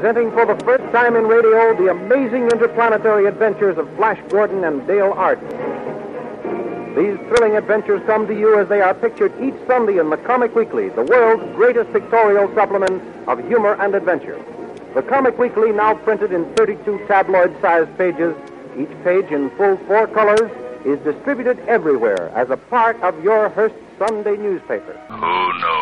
Presenting for the first time in radio the amazing interplanetary adventures of Flash Gordon and Dale Arden. These thrilling adventures come to you as they are pictured each Sunday in the Comic Weekly, the world's greatest pictorial supplement of humor and adventure. The Comic Weekly, now printed in 32 tabloid sized pages, each page in full four colors, is distributed everywhere as a part of your Hearst Sunday newspaper. Who knows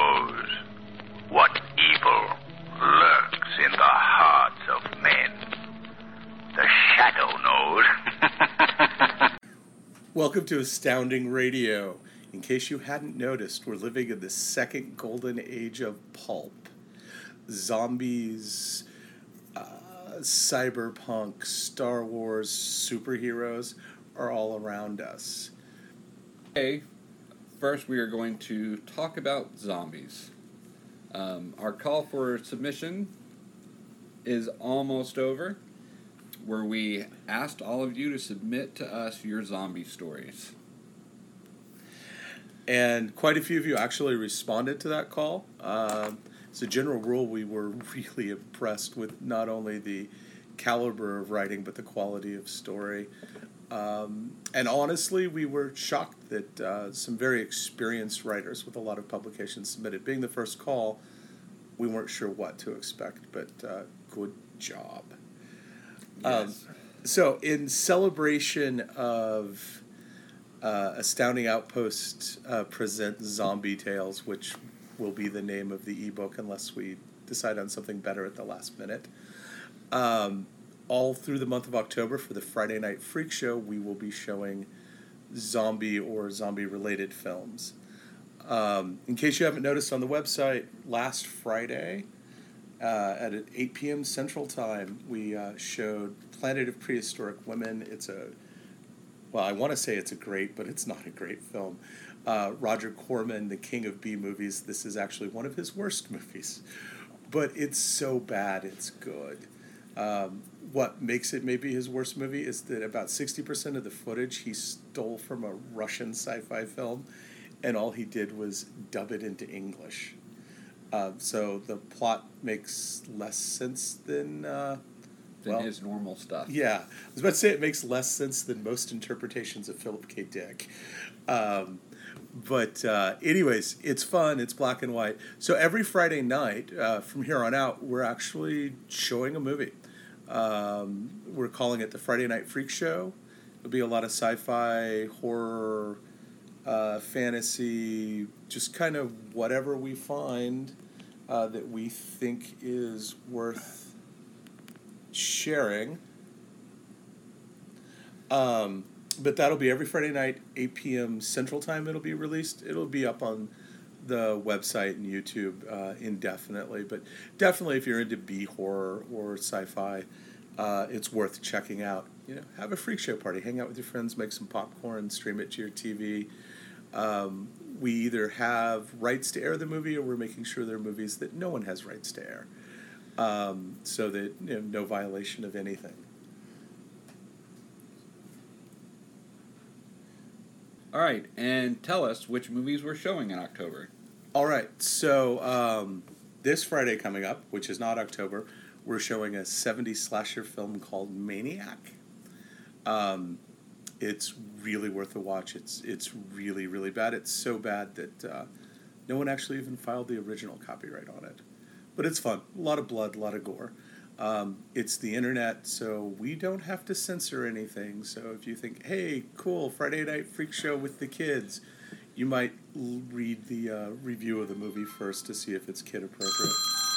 Welcome to Astounding Radio. In case you hadn't noticed, we're living in the second golden age of pulp. Zombies, uh, cyberpunk, Star Wars, superheroes are all around us. Okay, first we are going to talk about zombies. Um, our call for submission is almost over, where we asked all of you to submit to us your zombie stories. And quite a few of you actually responded to that call. Um, as a general rule, we were really impressed with not only the caliber of writing, but the quality of story. Um, and honestly, we were shocked that uh, some very experienced writers with a lot of publications submitted. Being the first call, we weren't sure what to expect, but uh, good job. Um, so, in celebration of uh, Astounding Outpost uh, present Zombie Tales, which will be the name of the ebook unless we decide on something better at the last minute. Um, all through the month of October for the Friday Night Freak Show, we will be showing zombie or zombie related films. Um, in case you haven't noticed on the website, last Friday uh, at 8 p.m. Central Time, we uh, showed Planet of Prehistoric Women. It's a, well, I want to say it's a great, but it's not a great film. Uh, Roger Corman, the king of B movies, this is actually one of his worst movies. But it's so bad, it's good. Um, what makes it maybe his worst movie is that about 60% of the footage he stole from a Russian sci fi film, and all he did was dub it into English. Uh, so the plot makes less sense than. Uh, Than well, his normal stuff. yeah, I was about to say it makes less sense than most interpretations of Philip K. Dick. Um, but uh, anyways, it's fun. It's black and white. So every Friday night uh, from here on out, we're actually showing a movie. Um, we're calling it the Friday Night Freak Show. It'll be a lot of sci-fi, horror, uh, fantasy, just kind of whatever we find uh, that we think is worth sharing. Um, but that'll be every Friday night, 8 p.m. Central Time. It'll be released. It'll be up on the website and YouTube uh, indefinitely. But definitely, if you're into B horror or sci-fi, uh, it's worth checking out. You know, have a freak show party, hang out with your friends, make some popcorn, stream it to your TV. Um, we either have rights to air the movie, or we're making sure they're movies that no one has rights to air, um, so that you know, no violation of anything. All right, and tell us which movies we're showing in October. All right, so um, this Friday coming up, which is not October, we're showing a 70s slasher film called Maniac. Um, it's really worth a watch. It's it's really really bad. It's so bad that uh, no one actually even filed the original copyright on it. But it's fun. A lot of blood, a lot of gore. Um, it's the internet, so we don't have to censor anything. So if you think, hey, cool, Friday Night Freak Show with the kids, you might l- read the uh, review of the movie first to see if it's kid appropriate.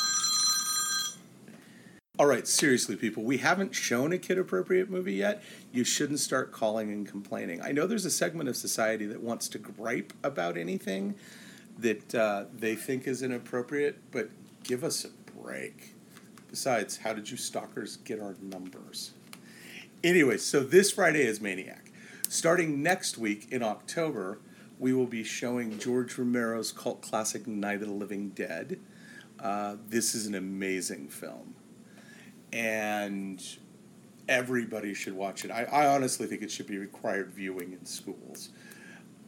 All right, seriously, people, we haven't shown a kid appropriate movie yet. You shouldn't start calling and complaining. I know there's a segment of society that wants to gripe about anything that uh, they think is inappropriate, but give us a break. Besides, how did you stalkers get our numbers? Anyway, so this Friday is Maniac. Starting next week in October, we will be showing George Romero's cult classic Night of the Living Dead. Uh, this is an amazing film. And everybody should watch it. I, I honestly think it should be required viewing in schools.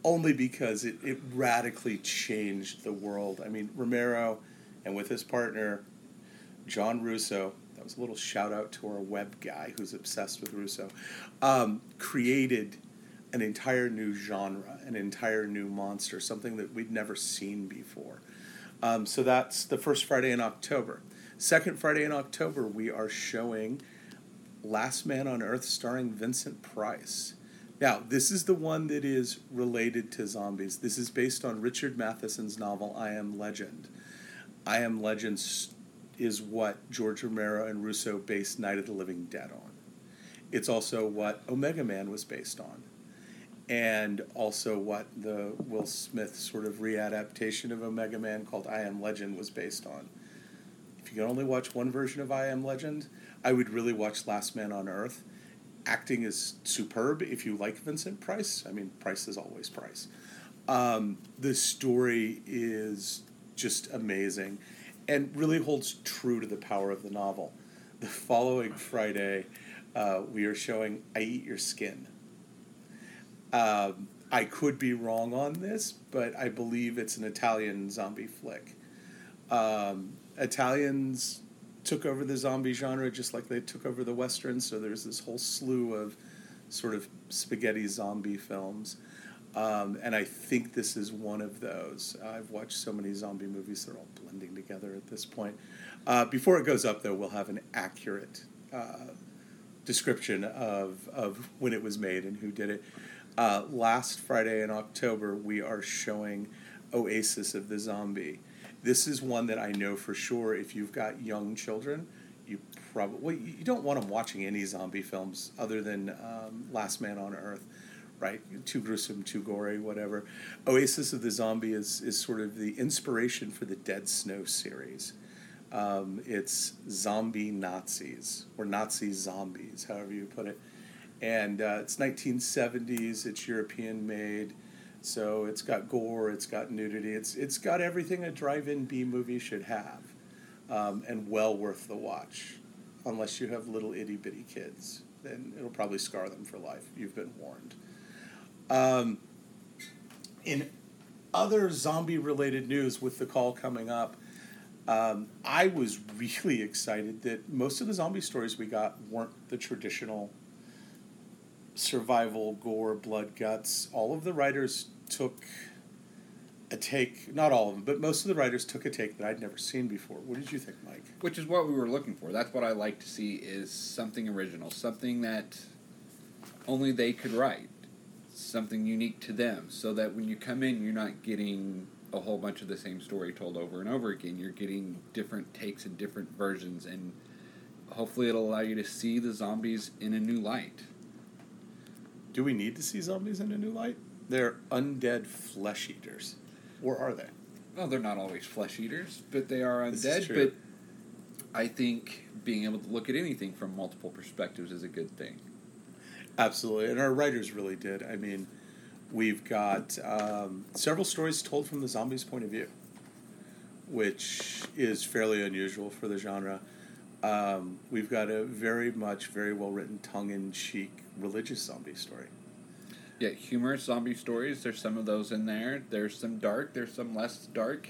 Only because it, it radically changed the world. I mean, Romero and with his partner, John Russo, that was a little shout out to our web guy who's obsessed with Russo, um, created an entire new genre, an entire new monster, something that we'd never seen before. Um, so that's the first Friday in October. Second Friday in October, we are showing Last Man on Earth starring Vincent Price. Now, this is the one that is related to zombies. This is based on Richard Matheson's novel I Am Legend. I Am Legend is what George Romero and Russo based Night of the Living Dead on. It's also what Omega Man was based on and also what the Will Smith sort of readaptation of Omega Man called I Am Legend was based on. You can only watch one version of I Am Legend, I would really watch Last Man on Earth. Acting is superb if you like Vincent Price. I mean, Price is always Price. Um, the story is just amazing and really holds true to the power of the novel. The following Friday, uh, we are showing I Eat Your Skin um, I could be wrong on this, but I believe it's an Italian zombie flick. Um, Italians took over the zombie genre just like they took over the westerns, so there's this whole slew of sort of spaghetti zombie films. Um, and I think this is one of those. I've watched so many zombie movies, they're all blending together at this point. Uh, before it goes up, though, we'll have an accurate uh, description of, of when it was made and who did it. Uh, last Friday in October, we are showing Oasis of the Zombie. This is one that I know for sure if you've got young children, you probably you don't want them watching any zombie films other than um, Last Man on Earth, right? Too gruesome, too gory, whatever. Oasis of the Zombie is is sort of the inspiration for the Dead Snow series. Um, it's zombie Nazis or Nazi zombies, however you put it and uh, it's 1970s. It's European made, so it's got gore, it's got nudity, it's it's got everything a drive-in B movie should have, um, and well worth the watch. Unless you have little itty bitty kids, then it'll probably scar them for life. You've been warned. Um, in other zombie related news, with the call coming up, um, I was really excited that most of the zombie stories we got weren't the traditional survival, gore, blood, guts. All of the writers took a take, not all of them, but most of the writers took a take that I'd never seen before. What did you think, Mike? Which is what we were looking for. That's what I like to see is something original, something that only they could write, something unique to them, so that when you come in, you're not getting a whole bunch of the same story told over and over again. You're getting different takes and different versions, and hopefully, it'll allow you to see the zombies in a new light. Do we need to see zombies in a new light? They're undead flesh eaters. Or are they? Well, they're not always flesh eaters, but they are undead. But I think being able to look at anything from multiple perspectives is a good thing. Absolutely. And our writers really did. I mean, we've got um, several stories told from the zombies' point of view, which is fairly unusual for the genre. Um, we've got a very much, very well written, tongue in cheek religious zombie story. Yeah, humorous zombie stories. There's some of those in there. There's some dark. There's some less dark.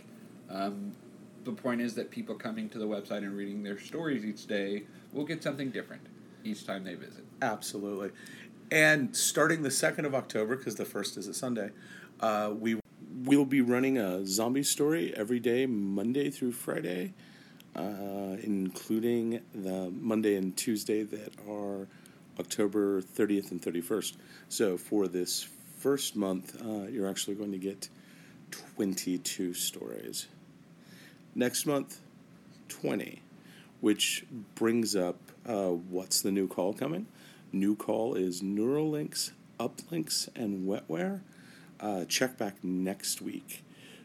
Um, the point is that people coming to the website and reading their stories each day will get something different each time they visit. Absolutely. And starting the 2nd of October, because the 1st is a Sunday, uh, we will be running a zombie story every day, Monday through Friday, uh, including the Monday and Tuesday that are October 30th and 31st. So for this first month, uh, you're actually going to get 22 stories. Next month, 20, which brings up uh, what's the new call coming? New call is Neuralinks, Uplinks, and Wetware. Uh, check back next week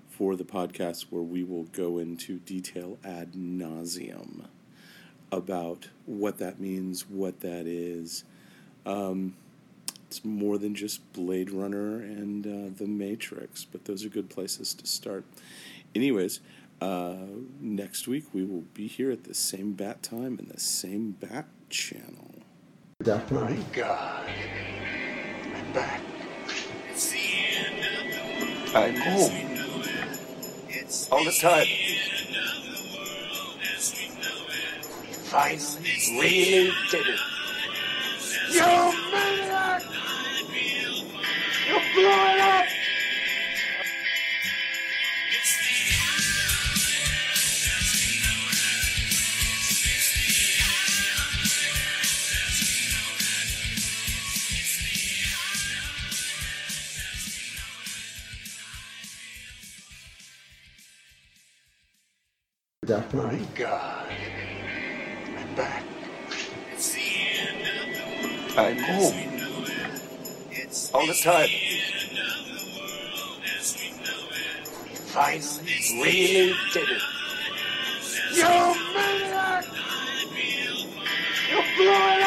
for the podcast where we will go into detail ad nauseum about what that means, what that is. Um, it's more than just Blade Runner and uh, The Matrix, but those are good places to start. Anyways, uh, next week we will be here at the same bat time and the same bat channel. Definitely. God. I'm back. It's the end. I'm home. All the time. Finally, really did it. You maniac! You blew it up! Definitely. God. Back. I'm home. All the time. Finally, really did it. You maniac! You blew it